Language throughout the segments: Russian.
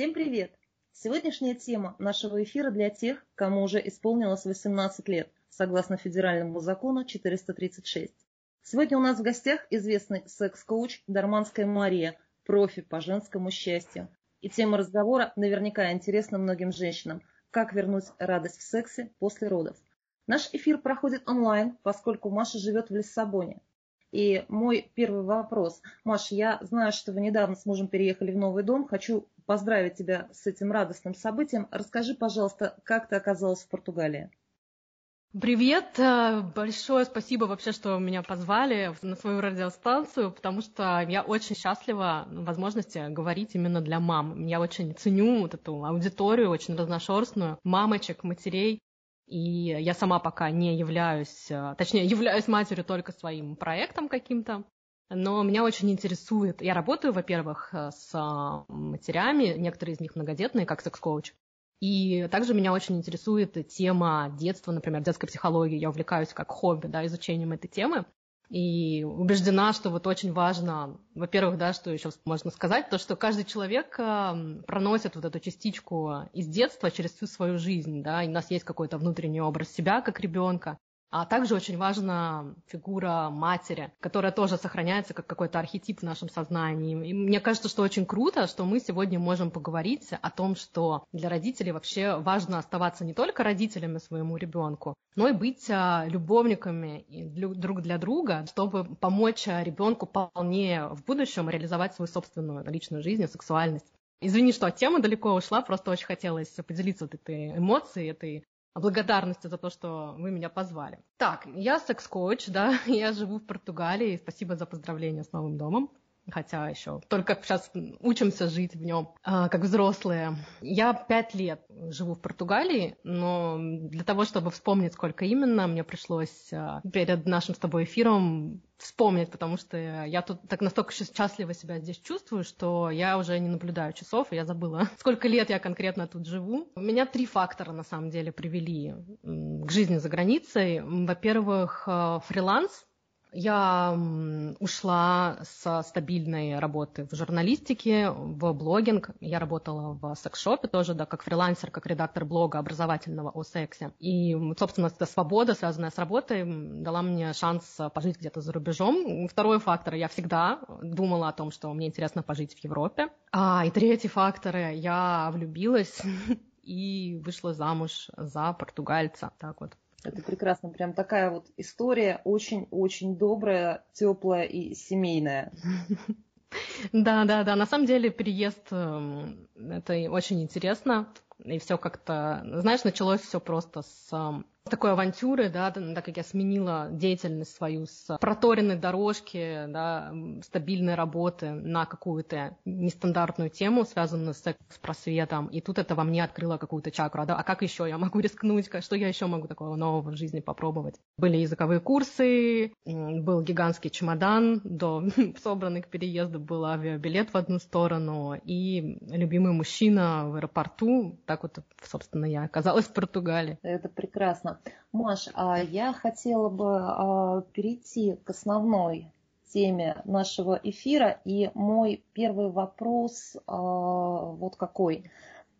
Всем привет! Сегодняшняя тема нашего эфира для тех, кому уже исполнилось 18 лет, согласно федеральному закону 436. Сегодня у нас в гостях известный секс-коуч Дарманская Мария, профи по женскому счастью. И тема разговора наверняка интересна многим женщинам. Как вернуть радость в сексе после родов. Наш эфир проходит онлайн, поскольку Маша живет в Лиссабоне. И мой первый вопрос. Маш, я знаю, что вы недавно с мужем переехали в новый дом. Хочу поздравить тебя с этим радостным событием. Расскажи, пожалуйста, как ты оказалась в Португалии? Привет! Э, большое спасибо вообще, что меня позвали на свою радиостанцию, потому что я очень счастлива возможности говорить именно для мам. Я очень ценю вот эту аудиторию, очень разношерстную, мамочек, матерей. И я сама пока не являюсь, э, точнее, являюсь матерью только своим проектом каким-то. Но меня очень интересует, я работаю, во-первых, э, с матерями, некоторые из них многодетные, как секс-коуч, и также меня очень интересует тема детства, например, детской психологии. Я увлекаюсь как хобби, да, изучением этой темы. И убеждена, что вот очень важно, во-первых, да, что еще можно сказать, то, что каждый человек проносит вот эту частичку из детства через всю свою жизнь, да, и у нас есть какой-то внутренний образ себя как ребенка, а также очень важна фигура матери, которая тоже сохраняется как какой-то архетип в нашем сознании. И мне кажется, что очень круто, что мы сегодня можем поговорить о том, что для родителей вообще важно оставаться не только родителями своему ребенку, но и быть а, любовниками друг для друга, чтобы помочь ребенку полнее в будущем реализовать свою собственную личную жизнь и сексуальность. Извини, что от темы далеко ушла, просто очень хотелось поделиться вот этой эмоцией, этой благодарности за то, что вы меня позвали. Так, я секс-коуч, да, я живу в Португалии. Спасибо за поздравление с новым домом хотя еще только сейчас учимся жить в нем, а, как взрослые. Я пять лет живу в Португалии, но для того, чтобы вспомнить, сколько именно, мне пришлось а, перед нашим с тобой эфиром вспомнить, потому что я тут так настолько счастливо себя здесь чувствую, что я уже не наблюдаю часов, и я забыла, сколько лет я конкретно тут живу. У меня три фактора, на самом деле, привели к жизни за границей. Во-первых, а, фриланс, я ушла со стабильной работы в журналистике, в блогинг. Я работала в секс-шопе тоже, да, как фрилансер, как редактор блога образовательного о сексе. И, собственно, эта свобода, связанная с работой, дала мне шанс пожить где-то за рубежом. Второй фактор, я всегда думала о том, что мне интересно пожить в Европе. А, и третий фактор, я влюбилась и вышла замуж за португальца. Так вот. Это прекрасно. Прям такая вот история очень-очень добрая, теплая и семейная. Да, да, да. На самом деле переезд эм, это очень интересно. И все как-то, знаешь, началось все просто с эм, такой авантюры, да, так как я сменила деятельность свою с проторенной дорожки, да, стабильной работы на какую-то нестандартную тему, связанную с секс-просветом, и тут это во мне открыло какую-то чакру. Да, а как еще я могу рискнуть, что я еще могу такого нового в жизни попробовать? Были языковые курсы, был гигантский чемодан, до собранный к переезду был авиабилет в одну сторону, и любимый мужчина в аэропорту, так вот, собственно, я оказалась в Португалии. Это прекрасно. Маш, а я хотела бы а, перейти к основной теме нашего эфира. И мой первый вопрос а, вот какой.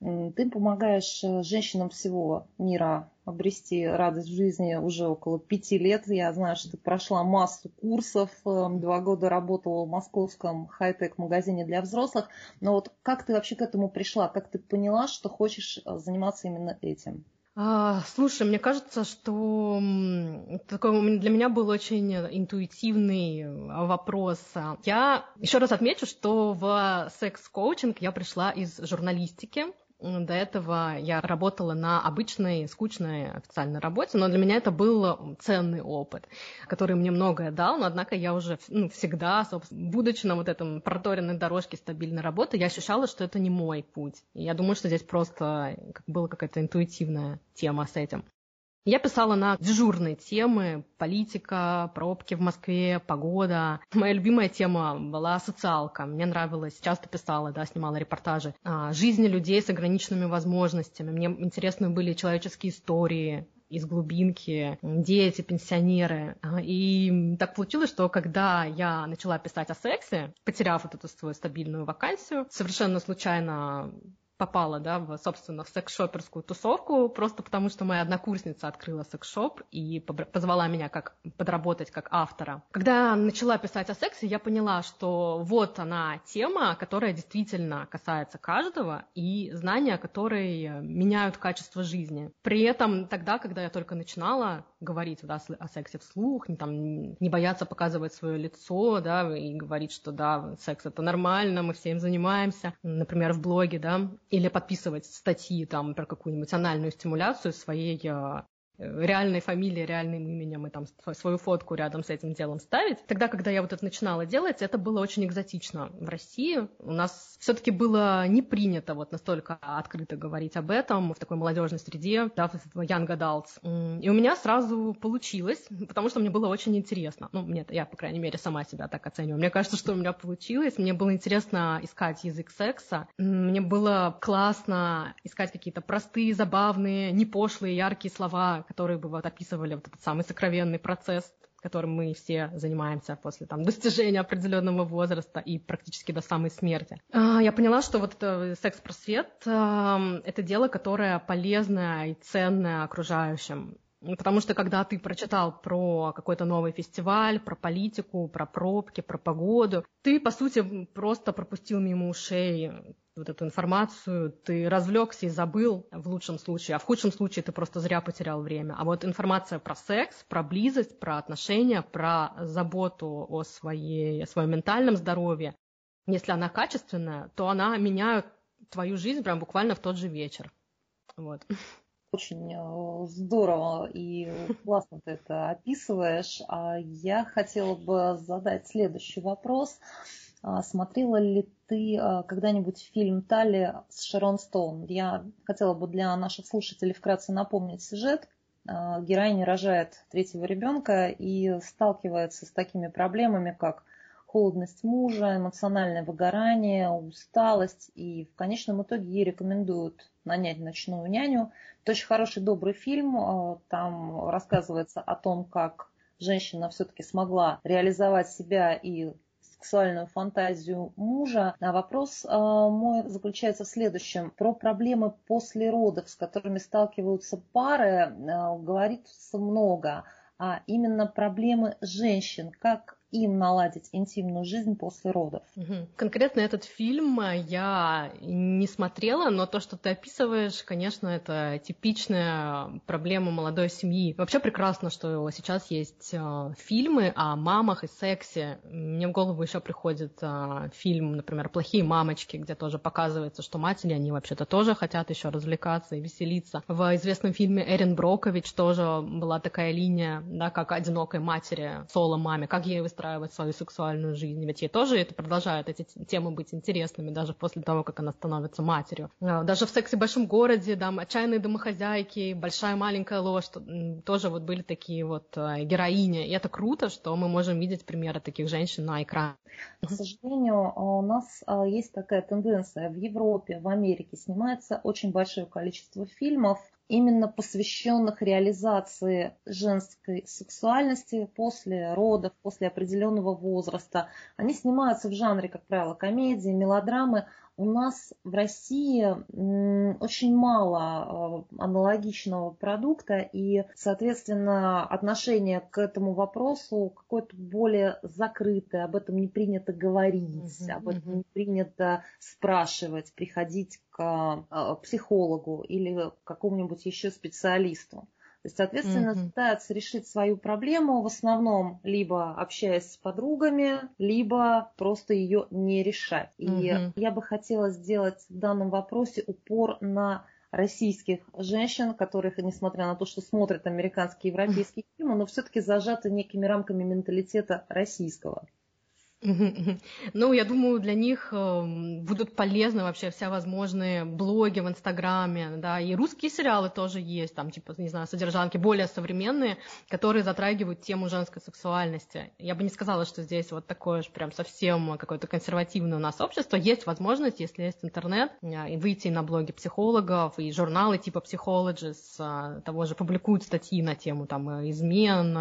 Ты помогаешь э, женщинам всего мира обрести радость в жизни уже около пяти лет. Я знаю, что ты прошла массу курсов, э, два года работала в московском хай-тек магазине для взрослых. Но вот как ты вообще к этому пришла? Как ты поняла, что хочешь э, заниматься именно этим? А, слушай, мне кажется, что такой для меня был очень интуитивный вопрос. Я еще раз отмечу, что в секс-коучинг я пришла из журналистики. До этого я работала на обычной, скучной официальной работе, но для меня это был ценный опыт, который мне многое дал, но однако я уже ну, всегда, собственно, будучи на вот этом проторенной дорожке стабильной работы, я ощущала, что это не мой путь. И я думаю, что здесь просто была какая-то интуитивная тема с этим. Я писала на дежурные темы, политика, пробки в Москве, погода. Моя любимая тема была социалка. Мне нравилось, часто писала, да, снимала репортажи о жизни людей с ограниченными возможностями. Мне интересны были человеческие истории, из глубинки, дети, пенсионеры. И так получилось, что когда я начала писать о сексе, потеряв вот эту свою стабильную вакансию, совершенно случайно попала, да, в, собственно, в секс-шоперскую тусовку, просто потому что моя однокурсница открыла секс-шоп и позвала меня как подработать как автора. Когда начала писать о сексе, я поняла, что вот она тема, которая действительно касается каждого, и знания, которые меняют качество жизни. При этом тогда, когда я только начинала говорить да, о сексе вслух, не, там, не бояться показывать свое лицо, да, и говорить, что да, секс это нормально, мы всем занимаемся, например, в блоге, да, или подписывать статьи там про какую-нибудь анальную стимуляцию своей а, реальной фамилией, реальным именем и там свою фотку рядом с этим делом ставить. Тогда, когда я вот это начинала делать, это было очень экзотично. В России у нас все-таки было не принято вот настолько открыто говорить об этом в такой молодежной среде, да, в young adults. И у меня сразу получилось, потому что мне было очень интересно. Ну, мне я, по крайней мере, сама себя так оцениваю. Мне кажется, что у меня получилось. Мне было интересно искать язык секса. Мне было классно искать какие-то простые, забавные, не пошлые, яркие слова, которые бы вот описывали вот этот самый сокровенный процесс, которым мы все занимаемся после там, достижения определенного возраста и практически до самой смерти. А, я поняла, что вот секс-просвет — это дело, которое полезное и ценное окружающим. Потому что когда ты прочитал про какой-то новый фестиваль, про политику, про пробки, про погоду, ты, по сути, просто пропустил мимо ушей вот эту информацию, ты развлекся и забыл в лучшем случае, а в худшем случае ты просто зря потерял время. А вот информация про секс, про близость, про отношения, про заботу о, своей, о своем ментальном здоровье, если она качественная, то она меняет твою жизнь прям буквально в тот же вечер. Вот. Очень э, здорово и классно ты это описываешь. А я хотела бы задать следующий вопрос. А, смотрела ли ты а, когда-нибудь фильм «Тали» с Шерон Стоун? Я хотела бы для наших слушателей вкратце напомнить сюжет. А, героиня рожает третьего ребенка и сталкивается с такими проблемами, как холодность мужа, эмоциональное выгорание, усталость. И в конечном итоге ей рекомендуют нанять ночную няню. Это очень хороший, добрый фильм. Там рассказывается о том, как женщина все-таки смогла реализовать себя и сексуальную фантазию мужа. А вопрос а, мой заключается в следующем. Про проблемы после родов, с которыми сталкиваются пары, а, говорится много. А именно проблемы женщин. Как им наладить интимную жизнь после родов. Конкретно этот фильм я не смотрела, но то, что ты описываешь, конечно, это типичная проблема молодой семьи. Вообще прекрасно, что сейчас есть э, фильмы о мамах и сексе. Мне в голову еще приходит э, фильм, например, «Плохие мамочки», где тоже показывается, что матери, они вообще-то тоже хотят еще развлекаться и веселиться. В известном фильме Эрин Брокович тоже была такая линия, да, как одинокой матери, соло-маме, как ей выстраивать свою сексуальную жизнь. Ведь ей тоже это продолжает эти темы быть интересными, даже после того, как она становится матерью. А, даже в «Сексе в большом городе», да, «Отчаянные домохозяйки», «Большая маленькая ложь», тоже вот были такие вот а, героини. И это круто, что мы можем видеть примеры таких женщин на экране. К сожалению, у нас а, есть такая тенденция. В Европе, в Америке снимается очень большое количество фильмов именно посвященных реализации женской сексуальности после родов, после определенного возраста. Они снимаются в жанре, как правило, комедии, мелодрамы, у нас в России очень мало э, аналогичного продукта, и, соответственно, отношение к этому вопросу какое-то более закрытое, об этом не принято говорить, uh-huh, об этом uh-huh. не принято спрашивать, приходить к э, психологу или к какому-нибудь еще специалисту. То есть, соответственно, mm-hmm. пытаются решить свою проблему в основном либо общаясь с подругами, либо просто ее не решать. И mm-hmm. я бы хотела сделать в данном вопросе упор на российских женщин, которых, несмотря на то, что смотрят американские и европейские фильмы, но все-таки зажаты некими рамками менталитета российского. Ну, я думаю, для них эм, будут полезны вообще все возможные блоги в Инстаграме, да, и русские сериалы тоже есть, там, типа, не знаю, содержанки более современные, которые затрагивают тему женской сексуальности. Я бы не сказала, что здесь вот такое же прям совсем какое-то консервативное у нас общество. Есть возможность, если есть интернет, э, и выйти на блоги психологов, и журналы типа Psychologist, э, того же публикуют статьи на тему там измен,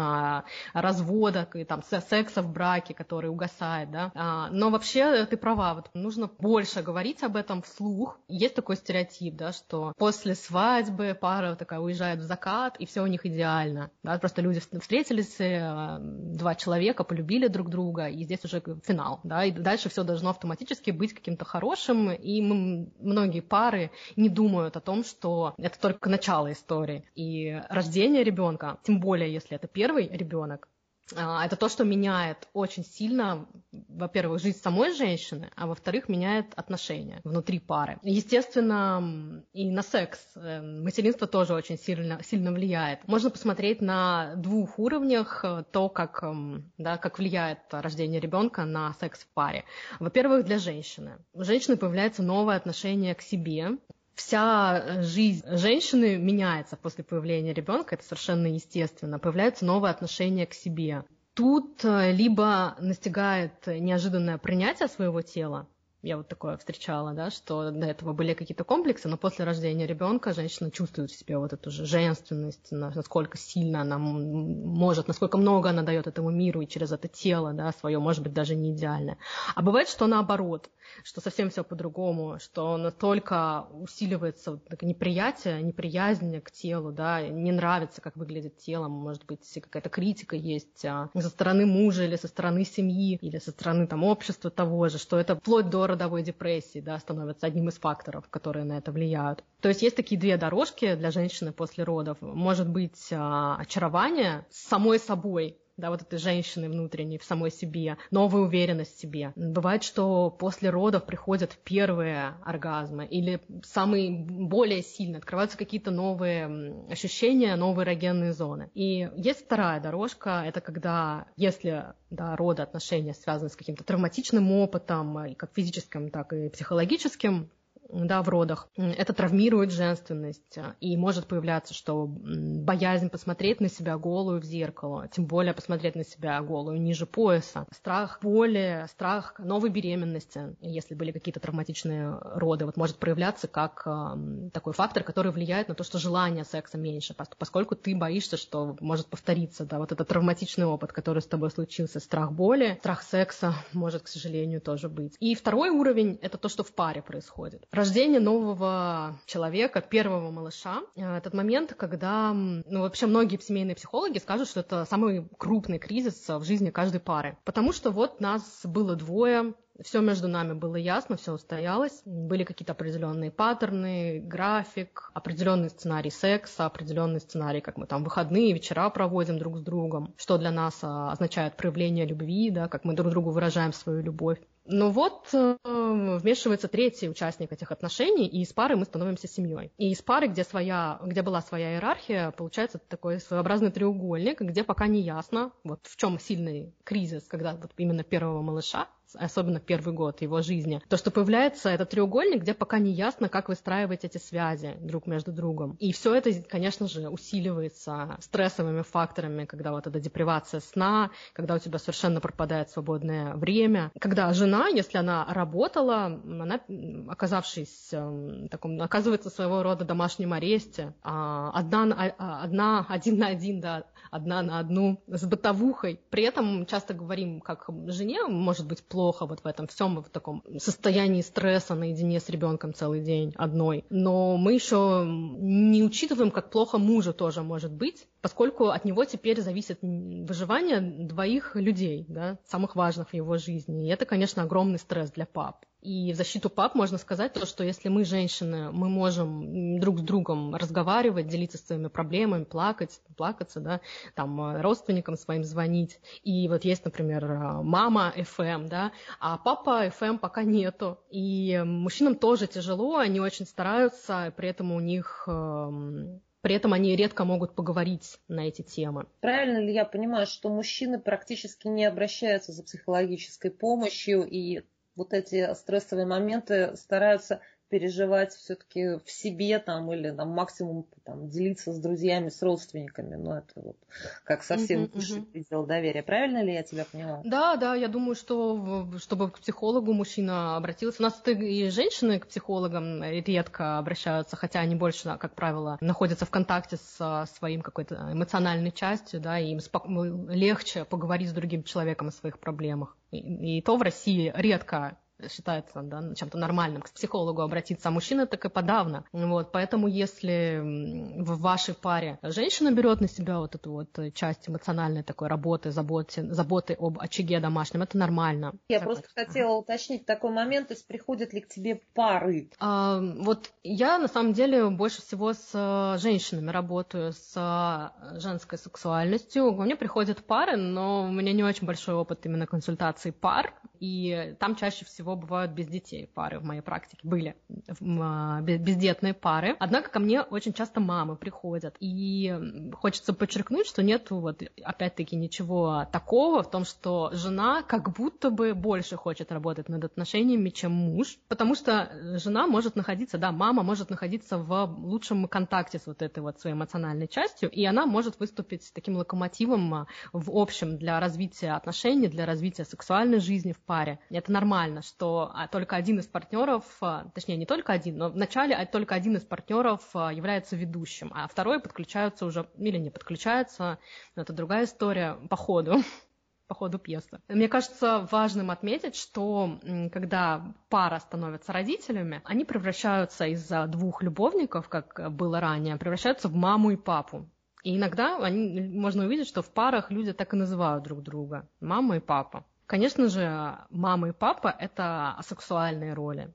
разводок и там секса в браке, которые угасают мешает, да. А, но вообще ты права, вот нужно больше говорить об этом вслух. Есть такой стереотип, да, что после свадьбы пара такая уезжает в закат, и все у них идеально, да, просто люди встретились, э, два человека полюбили друг друга, и здесь уже финал, да, и дальше все должно автоматически быть каким-то хорошим, и мы, многие пары не думают о том, что это только начало истории. И рождение ребенка, тем более, если это первый ребенок, это то, что меняет очень сильно, во-первых, жизнь самой женщины, а во-вторых, меняет отношения внутри пары. Естественно, и на секс э, материнство тоже очень сильно, сильно влияет. Можно посмотреть на двух уровнях э, то, как, эм, да, как влияет рождение ребенка на секс в паре. Во-первых, для женщины. У женщины появляется новое отношение к себе, вся э, жизнь женщины меняется после появления ребенка, это совершенно естественно. Появляется новое отношение к себе. Тут э, либо настигает неожиданное принятие своего тела, я вот такое встречала, да, что до этого были какие-то комплексы, но после рождения ребенка женщина чувствует в себе вот эту же женственность, насколько сильно она может, насколько много она дает этому миру и через это тело, да, свое, может быть, даже не идеальное. А бывает, что наоборот, что совсем все по-другому, что настолько усиливается вот неприятие, неприязнь к телу, да, не нравится, как выглядит тело, может быть, какая-то критика есть а, со стороны мужа или со стороны семьи, или со стороны там общества того же, что это вплоть до родовой депрессии, да, становится одним из факторов, которые на это влияют. То есть есть такие две дорожки для женщины после родов. Может быть а, очарование самой собой, да, вот этой женщины внутренней в самой себе, новая уверенность в себе. Бывает, что после родов приходят первые оргазмы или самые более сильные, открываются какие-то новые ощущения, новые эрогенные зоны. И есть вторая дорожка, это когда, если да, роды, отношения связаны с каким-то травматичным опытом, как физическим, так и психологическим, да, в родах. Это травмирует женственность, и может появляться, что боязнь посмотреть на себя голую в зеркало, тем более посмотреть на себя голую ниже пояса, страх боли, страх новой беременности, если были какие-то травматичные роды, вот может проявляться как э, такой фактор, который влияет на то, что желание секса меньше, поскольку ты боишься, что может повториться, да, вот этот травматичный опыт, который с тобой случился, страх боли, страх секса может, к сожалению, тоже быть. И второй уровень — это то, что в паре происходит рождение нового человека, первого малыша, э, этот момент, когда, ну, вообще многие семейные психологи скажут, что это самый крупный кризис в жизни каждой пары. Потому что вот нас было двое, все между нами было ясно, все устоялось. Были какие-то определенные паттерны, график, определенный сценарий секса, определенный сценарий, как мы там выходные, вечера проводим друг с другом, что для нас а, означает проявление любви, да, как мы друг другу выражаем свою любовь. Но вот э, вмешивается третий участник этих отношений, и из пары мы становимся семьей. И из пары, где, своя, где была своя иерархия, получается такой своеобразный треугольник, где пока не ясно, вот в чем сильный кризис, когда вот именно первого малыша, особенно первый год его жизни, то, что появляется этот треугольник, где пока не ясно, как выстраивать эти связи друг между другом. И все это, конечно же, усиливается стрессовыми факторами, когда вот эта депривация сна, когда у тебя совершенно пропадает свободное время, когда жена, если она работала, она, оказавшись эм, таком, оказывается своего рода домашнем аресте, а, одна, а, одна, один на один, да, одна на одну с бытовухой. При этом часто говорим, как жене может быть плохо вот в этом всем, в таком состоянии стресса наедине с ребенком целый день одной. Но мы еще не учитываем, как плохо мужу тоже может быть, поскольку от него теперь зависит выживание двоих людей, да, самых важных в его жизни. И это, конечно, огромный стресс для пап. И в защиту пап можно сказать то, что если мы, женщины, мы можем друг с другом разговаривать, делиться своими проблемами, плакать, плакаться, да, там, э, родственникам своим звонить. И вот есть, например, э, мама FM, да, а папа FM пока нету. И мужчинам тоже тяжело, они очень стараются, при этом у них эм, при этом они редко могут поговорить на эти темы. Правильно ли я понимаю, что мужчины практически не обращаются за психологической помощью и вот эти стрессовые моменты стараются переживать все-таки в себе там или там максимум там, делиться с друзьями, с родственниками. Но это вот как совсем uh-huh, высший uh-huh. предел доверия. Правильно ли я тебя поняла? Да, да, я думаю, что чтобы к психологу мужчина обратился. У нас и женщины к психологам редко обращаются, хотя они больше, как правило, находятся в контакте с своим какой-то эмоциональной частью, да, и им легче поговорить с другим человеком о своих проблемах. И, и то в России редко считается да, чем-то нормальным к психологу обратиться, а мужчина так и подавно. Вот, поэтому если в вашей паре женщина берет на себя вот эту вот часть эмоциональной такой работы, заботы, заботы об очаге домашнем, это нормально. Я так просто вот. хотела уточнить такой момент, то есть приходят ли к тебе пары? А, вот я на самом деле больше всего с э, женщинами работаю, с э, женской сексуальностью. Ко мне приходят пары, но у меня не очень большой опыт именно консультаций пар, и там чаще всего бывают без детей пары в моей практике, были а, бездетные пары. Однако ко мне очень часто мамы приходят, и хочется подчеркнуть, что нет вот опять-таки ничего такого в том, что жена как будто бы больше хочет работать над отношениями, чем муж, потому что жена может находиться, да, мама может находиться в лучшем контакте с вот этой вот своей эмоциональной частью, и она может выступить таким локомотивом а, в общем для развития отношений, для развития сексуальной жизни в паре. Это нормально, что а, только один из партнеров, а, точнее не только один, но вначале а, только один из партнеров является ведущим, а второй подключаются уже, или не подключаются, но это другая история по ходу по ходу пьесы. Мне кажется важным отметить, что когда пара становится родителями, они превращаются из двух любовников, как было ранее, превращаются в маму и папу. И иногда они, можно увидеть, что в парах люди так и называют друг друга. Мама и папа. Конечно же, мама и папа – это асексуальные роли,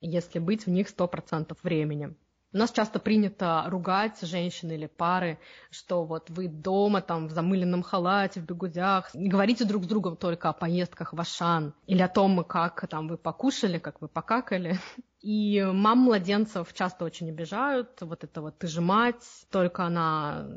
если быть в них 100% времени. У нас часто принято ругать женщины или пары, что вот вы дома там в замыленном халате, в бегудях, говорите друг с другом только о поездках в Ашан или о том, как там вы покушали, как вы покакали. И мам младенцев часто очень обижают, вот это вот ты же мать, только она...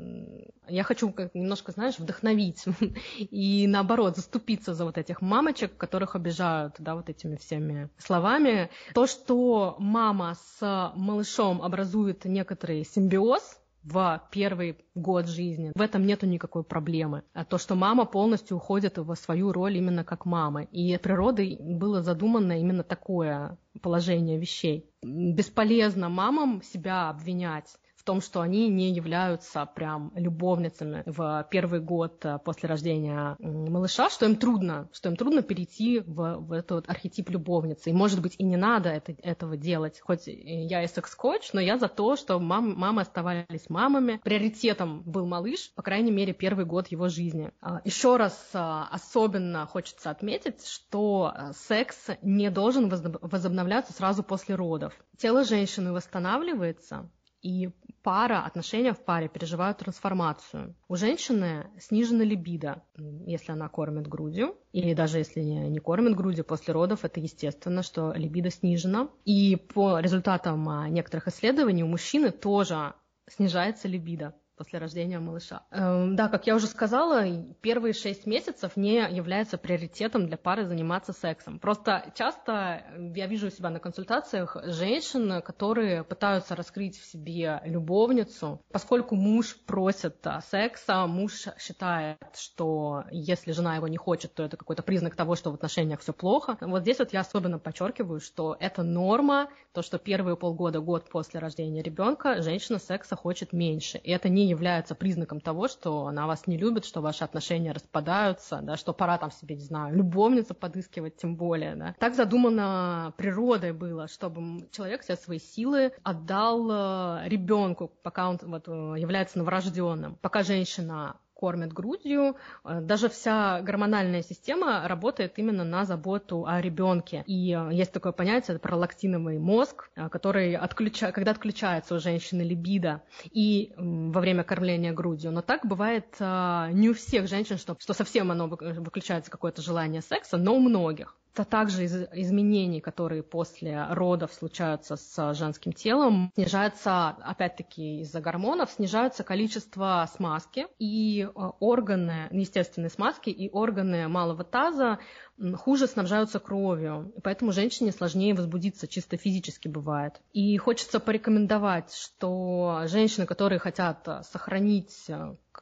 Я хочу немножко, знаешь, вдохновить и наоборот заступиться за вот этих мамочек, которых обижают, да, вот этими всеми словами. То, что мама с малышом образует некоторый симбиоз, в первый год жизни. В этом нету никакой проблемы. А то, что мама полностью уходит в свою роль именно как мама. И природой было задумано именно такое положение вещей. Бесполезно мамам себя обвинять том, что они не являются прям любовницами в первый год э, после рождения малыша, что им трудно, что им трудно перейти в, в этот архетип любовницы. И, может быть, и не надо это, этого делать. Хоть я и секс-коуч, но я за то, что мам, мамы оставались мамами. Приоритетом был малыш, по крайней мере, первый год его жизни. А, Еще раз а, особенно хочется отметить, что э, секс не должен возобновляться сразу после родов. Тело женщины восстанавливается, и пара, отношения в паре переживают трансформацию. У женщины снижена либидо, если она кормит грудью, или даже если не кормит грудью после родов, это естественно, что либидо снижена. И по результатам а, некоторых исследований у мужчины тоже снижается либидо после рождения малыша. Эм, да, как я уже сказала, первые шесть месяцев не являются приоритетом для пары заниматься сексом. Просто часто я вижу у себя на консультациях женщин, которые пытаются раскрыть в себе любовницу, поскольку муж просит секса, муж считает, что если жена его не хочет, то это какой-то признак того, что в отношениях все плохо. Вот здесь вот я особенно подчеркиваю, что это норма, то, что первые полгода, год после рождения ребенка женщина секса хочет меньше. И это не является признаком того, что она вас не любит, что ваши отношения распадаются, да, что пора там себе, не знаю, любовницу подыскивать тем более. Да. Так задумано природой было, чтобы человек все свои силы отдал э, ребенку, пока он вот, э, является новорожденным. Пока женщина кормят грудью. Э, даже вся гормональная система работает именно на заботу о ребенке. И э, есть такое понятие пролактиновый мозг, э, который отключа... когда отключается у женщины либидо и во время кормления грудью. Но так бывает не у всех женщин, что, что совсем оно выключается какое-то желание секса, но у многих это также из изменений, которые после родов случаются с женским телом, снижается, опять-таки, из-за гормонов, снижается количество смазки, и и органы естественной смазки, и органы малого таза хуже снабжаются кровью, поэтому женщине сложнее возбудиться, чисто физически бывает. И хочется порекомендовать, что женщины, которые хотят сохранить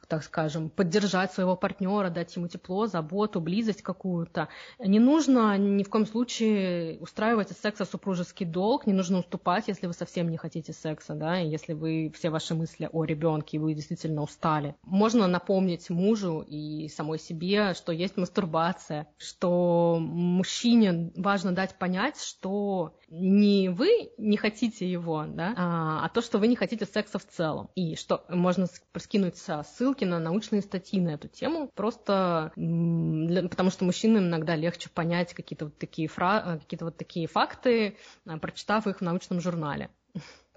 так скажем, поддержать своего партнера, дать ему тепло, заботу, близость какую-то. Не нужно ни в коем случае устраивать из секса супружеский долг, не нужно уступать, если вы совсем не хотите секса, да, и если вы все ваши мысли о ребенке, и вы действительно устали. Можно напомнить мужу и самой себе, что есть мастурбация, что мужчине важно дать понять, что не вы не хотите его, да, а, а то, что вы не хотите секса в целом. И что можно скинуть ссылки на научные статьи на эту тему, просто для, потому что мужчинам иногда легче понять какие-то вот такие, фра... какие-то вот такие факты, а, прочитав их в научном журнале.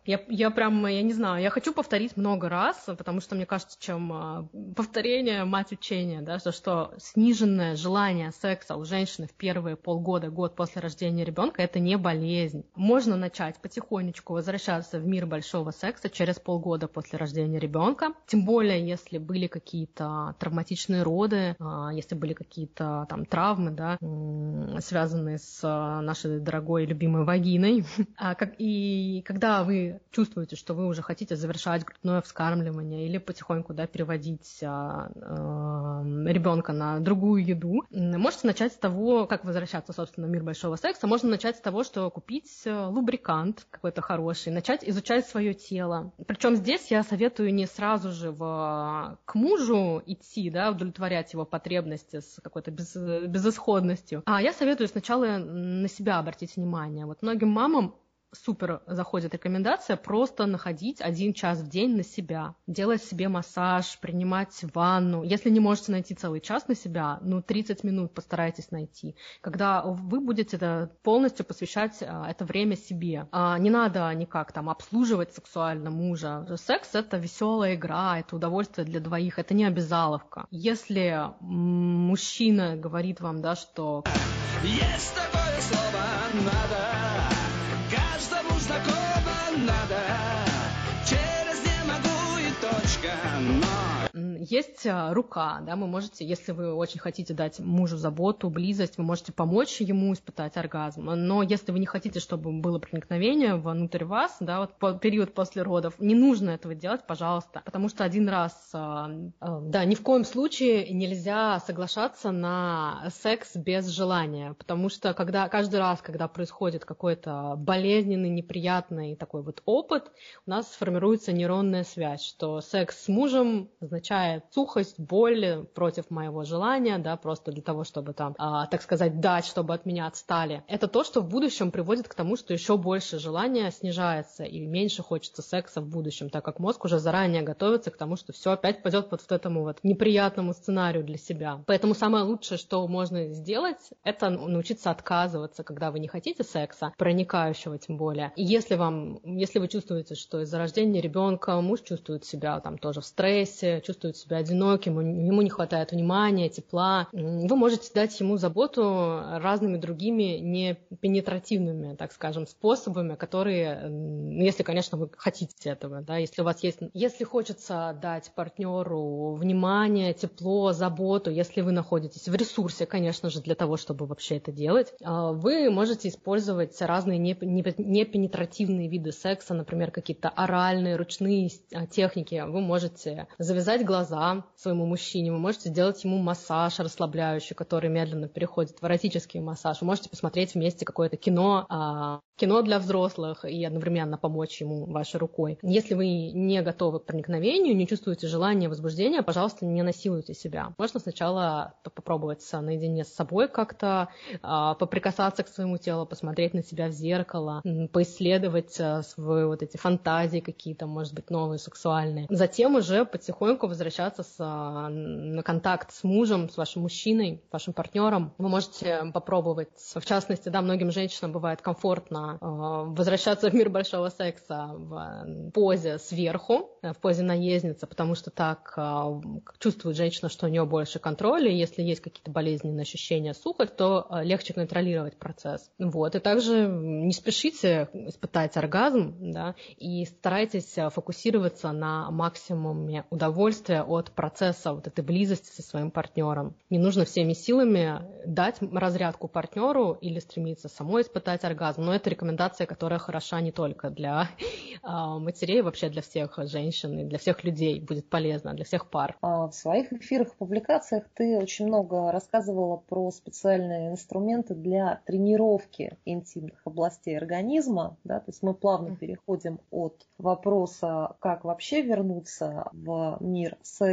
Я, я прям, я не знаю, я хочу повторить много раз, потому что мне кажется, чем а, повторение мать учения, да, что, что сниженное желание секса у женщины в первые полгода, год после рождения ребенка это не болезнь. Можно начать потихонечку возвращаться в мир большого секса через полгода после рождения ребенка, тем более, если были какие-то травматичные роды, а, если были какие-то там травмы, да, связанные с а, нашей дорогой любимой вагиной. И когда вы чувствуете, что вы уже хотите завершать грудное вскармливание или потихоньку да, переводить а, а, ребенка на другую еду, можете начать с того, как возвращаться, собственно, в мир большого секса. Можно начать с того, что купить э, лубрикант какой-то хороший, начать изучать свое тело. Причем здесь я советую не сразу же в, к мужу идти, да, удовлетворять его потребности с какой-то без, безысходностью, а я советую сначала на себя обратить внимание. Вот многим мамам супер заходит рекомендация просто находить один час в день на себя, делать себе массаж, принимать ванну. Если не можете найти целый час на себя, ну 30 минут постарайтесь найти, когда вы будете полностью посвящать а, это время себе. А, не надо никак там обслуживать сексуально мужа. Секс это веселая игра, это удовольствие для двоих, это не обязаловка. Если мужчина говорит вам, да, что есть такое слово, надо nada. Есть а, рука, да, вы можете, если вы очень хотите дать мужу заботу, близость, вы можете помочь ему испытать оргазм. Но если вы не хотите, чтобы было проникновение внутрь вас, да, вот по период после родов, не нужно этого делать, пожалуйста, потому что один раз, а, а, да, ни в коем случае нельзя соглашаться на секс без желания, потому что когда каждый раз, когда происходит какой-то болезненный, неприятный такой вот опыт, у нас формируется нейронная связь, что секс с мужем означает сухость, боль против моего желания, да, просто для того, чтобы там, а, так сказать, дать, чтобы от меня отстали. Это то, что в будущем приводит к тому, что еще больше желания снижается и меньше хочется секса в будущем, так как мозг уже заранее готовится к тому, что все опять пойдет под вот этому вот неприятному сценарию для себя. Поэтому самое лучшее, что можно сделать, это научиться отказываться, когда вы не хотите секса, проникающего тем более. И если вам, если вы чувствуете, что из-за рождения ребенка муж чувствует себя там тоже в стрессе, чувствует себя одиноким, ему не хватает внимания, тепла, вы можете дать ему заботу разными другими не пенетративными, так скажем, способами, которые, если, конечно, вы хотите этого, да, если у вас есть, если хочется дать партнеру внимание, тепло, заботу, если вы находитесь в ресурсе, конечно же, для того, чтобы вообще это делать, а, вы можете использовать разные непенетративные виды секса, например, какие-то оральные, ручные а, техники. Вы можете завязать глаза своему мужчине, вы можете сделать ему массаж расслабляющий, который медленно переходит в эротический массаж. Вы можете посмотреть вместе какое-то кино, а, кино для взрослых и одновременно помочь ему вашей рукой. Если вы не готовы к проникновению, не чувствуете желания, возбуждения, пожалуйста, не насилуйте себя. Можно сначала попробовать наедине с собой как-то а, поприкасаться к своему телу, посмотреть на себя в зеркало, поисследовать а, свои вот эти фантазии какие-то, может быть, новые, сексуальные. Затем уже потихоньку возвращаться с, а, на контакт с мужем, с вашим мужчиной, вашим партнером. Вы можете попробовать, в частности, да, многим женщинам бывает комфортно Э, возвращаться в мир большого секса в позе сверху, э, в позе наездницы, потому что так э, чувствует женщина, что у нее больше контроля, и если есть какие-то болезненные ощущения сухоть, то легче контролировать процесс. Вот. И также не спешите испытать оргазм, да, и старайтесь фокусироваться на максимуме удовольствия от процесса вот этой близости со своим партнером. Не нужно всеми силами дать разрядку партнеру или стремиться самой испытать оргазм. Но это рекомендация, которая хороша не только для а, матерей, вообще для всех женщин и для всех людей будет полезна, для всех пар. А в своих эфирах и публикациях ты очень много рассказывала про специальные инструменты для тренировки интимных областей организма. Да? То есть мы плавно переходим от вопроса, как вообще вернуться в мир секса,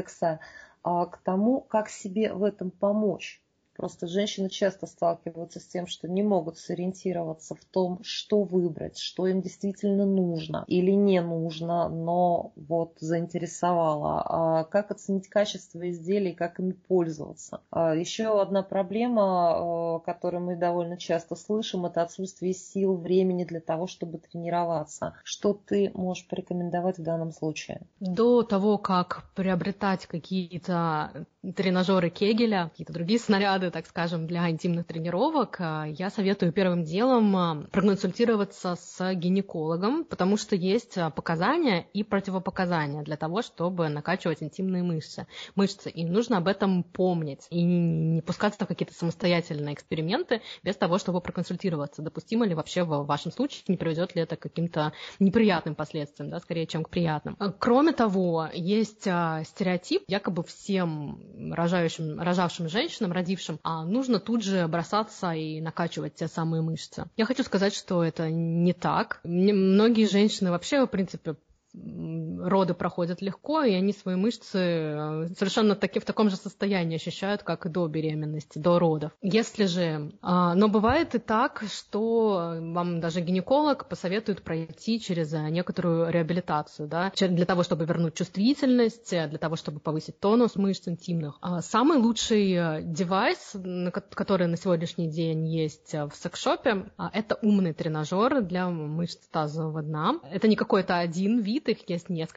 а к тому, как себе в этом помочь. Просто женщины часто сталкиваются с тем, что не могут сориентироваться в том, что выбрать, что им действительно нужно или не нужно, но вот заинтересовало. А как оценить качество изделий, как ими пользоваться. А еще одна проблема, э, которую мы довольно часто слышим, это отсутствие сил, времени для того, чтобы тренироваться. Что ты можешь порекомендовать в данном случае? До того, как приобретать какие-то тренажеры Кегеля, какие-то другие снаряды, так скажем, для интимных тренировок, а, я советую первым делом а, проконсультироваться с гинекологом, потому что есть а, показания и противопоказания для того, чтобы накачивать интимные мышцы. мышцы. И нужно об этом помнить и не пускаться в какие-то самостоятельные эксперименты без того, чтобы проконсультироваться. Допустимо ли вообще в вашем случае, не приведет ли это к каким-то неприятным последствиям, да, скорее, чем к приятным. Кроме того, есть стереотип, якобы всем рожающим, рожавшим женщинам, родившим, а нужно тут же бросаться и накачивать те самые мышцы. Я хочу сказать, что это не так. Многие женщины вообще, в принципе, роды проходят легко, и они свои мышцы э, совершенно таки, в таком же состоянии ощущают, как и до беременности, до родов. Если же... А, но бывает и так, что вам даже гинеколог посоветует пройти через э, некоторую реабилитацию, да, для того, чтобы вернуть чувствительность, э, для того, чтобы повысить тонус мышц интимных. А самый лучший девайс, который на сегодняшний день есть в секс-шопе, а, это умный тренажер для мышц тазового дна. Это не какой-то один вид, их есть несколько.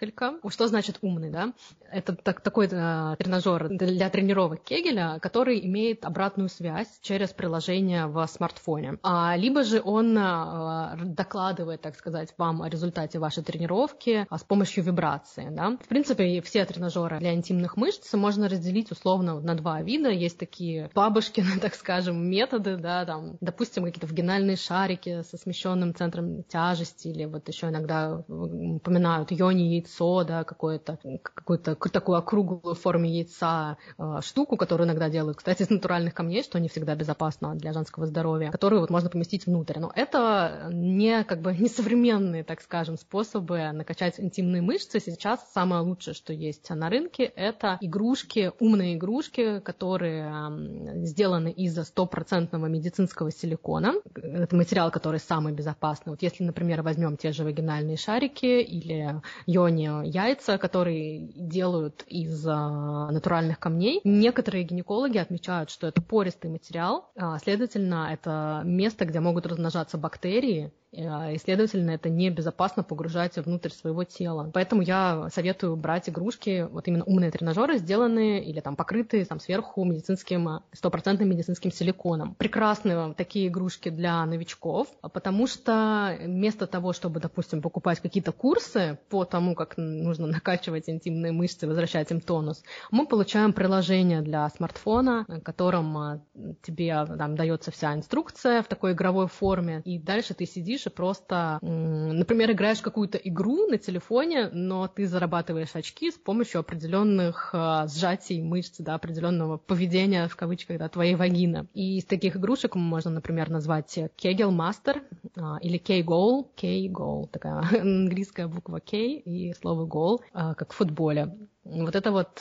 Что значит умный, да? Это так, такой э, тренажер для тренировок Кегеля, который имеет обратную связь через приложение в смартфоне. А, либо же он э, докладывает, так сказать, вам о результате вашей тренировки а, с помощью вибрации. Да? В принципе, все тренажеры для интимных мышц можно разделить условно на два вида. Есть такие бабушкины, так скажем, методы, да, там, допустим, какие-то вагинальные шарики со смещенным центром тяжести, или вот еще иногда упоминаю знают, йони яйцо, да, какое-то, какую-то такую округлую в яйца э, штуку, которую иногда делают, кстати, из натуральных камней, что не всегда безопасно для женского здоровья, которую вот можно поместить внутрь. Но это не, как бы, не современные, так скажем, способы накачать интимные мышцы. Сейчас самое лучшее, что есть на рынке, это игрушки, умные игрушки, которые сделаны из стопроцентного медицинского силикона. Это материал, который самый безопасный. Вот если, например, возьмем те же вагинальные шарики или йони яйца, которые делают из а, натуральных камней. Некоторые гинекологи отмечают, что это пористый материал, а, следовательно, это место, где могут размножаться бактерии, Э, и, следовательно, это небезопасно погружать внутрь своего тела. Поэтому я советую брать игрушки, вот именно умные тренажеры, сделанные или там покрытые там сверху медицинским, стопроцентным медицинским силиконом. Прекрасные такие игрушки для новичков, потому что вместо того, чтобы, допустим, покупать какие-то курсы по тому, как нужно накачивать интимные мышцы, возвращать им тонус, мы получаем приложение для смартфона, в котором а, тебе там дается вся инструкция в такой игровой форме, и дальше ты сидишь и просто, например, играешь какую-то игру на телефоне, но ты зарабатываешь очки с помощью определенных а, сжатий мышц, да, определенного поведения, в кавычках, да, твоей вагины. И из таких игрушек можно, например, назвать Kegel Master а, или K-Goal, K-Goal, такая английская буква K и слово goal, а, как в футболе. Вот это вот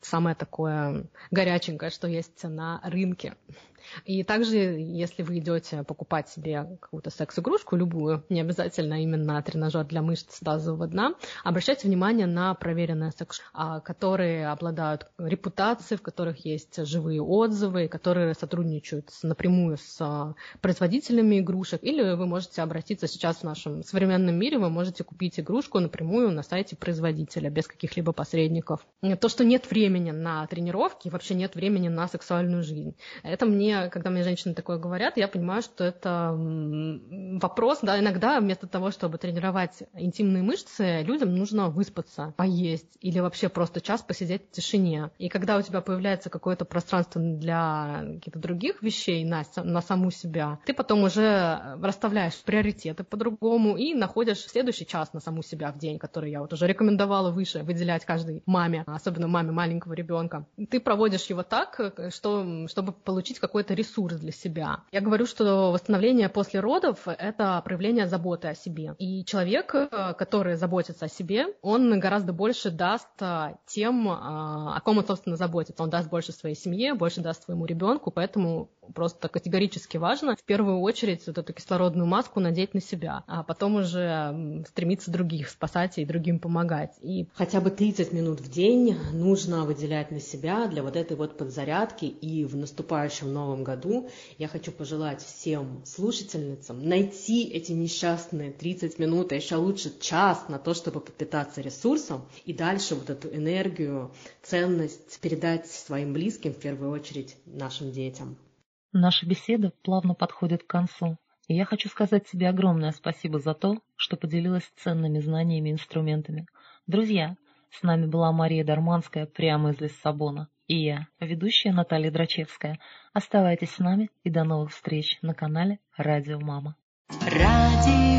самое такое горяченькое, что есть на рынке. И также, если вы идете покупать себе какую-то секс-игрушку, любую, не обязательно именно тренажер для мышц тазового дна, обращайте внимание на проверенные секс, а, которые обладают репутацией, в которых есть живые отзывы, которые сотрудничают напрямую с а, производителями игрушек, или вы можете обратиться сейчас в нашем современном мире, вы можете купить игрушку напрямую на сайте производителя, без каких-либо посредников. То, что нет времени на тренировки, вообще нет времени на сексуальную жизнь, это мне когда мне женщины такое говорят, я понимаю, что это вопрос, да, иногда вместо того, чтобы тренировать интимные мышцы, людям нужно выспаться, поесть или вообще просто час посидеть в тишине. И когда у тебя появляется какое-то пространство для каких-то других вещей на, на саму себя, ты потом уже расставляешь приоритеты по-другому и находишь следующий час на саму себя в день, который я вот уже рекомендовала выше выделять каждой маме, особенно маме маленького ребенка. Ты проводишь его так, что, чтобы получить какой-то ресурс для себя. Я говорю, что восстановление после родов — это проявление заботы о себе. И человек, который заботится о себе, он гораздо больше даст а, тем, а, о ком он, собственно, заботится. Он даст больше своей семье, больше даст своему ребенку, поэтому просто категорически важно в первую очередь вот эту кислородную маску надеть на себя, а потом уже стремиться других спасать и другим помогать. И хотя бы 30 минут в день нужно выделять на себя для вот этой вот подзарядки. И в наступающем новом году я хочу пожелать всем слушательницам найти эти несчастные 30 минут, а еще лучше час на то, чтобы подпитаться ресурсом и дальше вот эту энергию, ценность передать своим близким, в первую очередь нашим детям. Наша беседа плавно подходит к концу, и я хочу сказать тебе огромное спасибо за то, что поделилась ценными знаниями и инструментами. Друзья, с нами была Мария Дарманская прямо из Лиссабона, и я, ведущая Наталья Драчевская. Оставайтесь с нами и до новых встреч на канале Радио Мама. Радио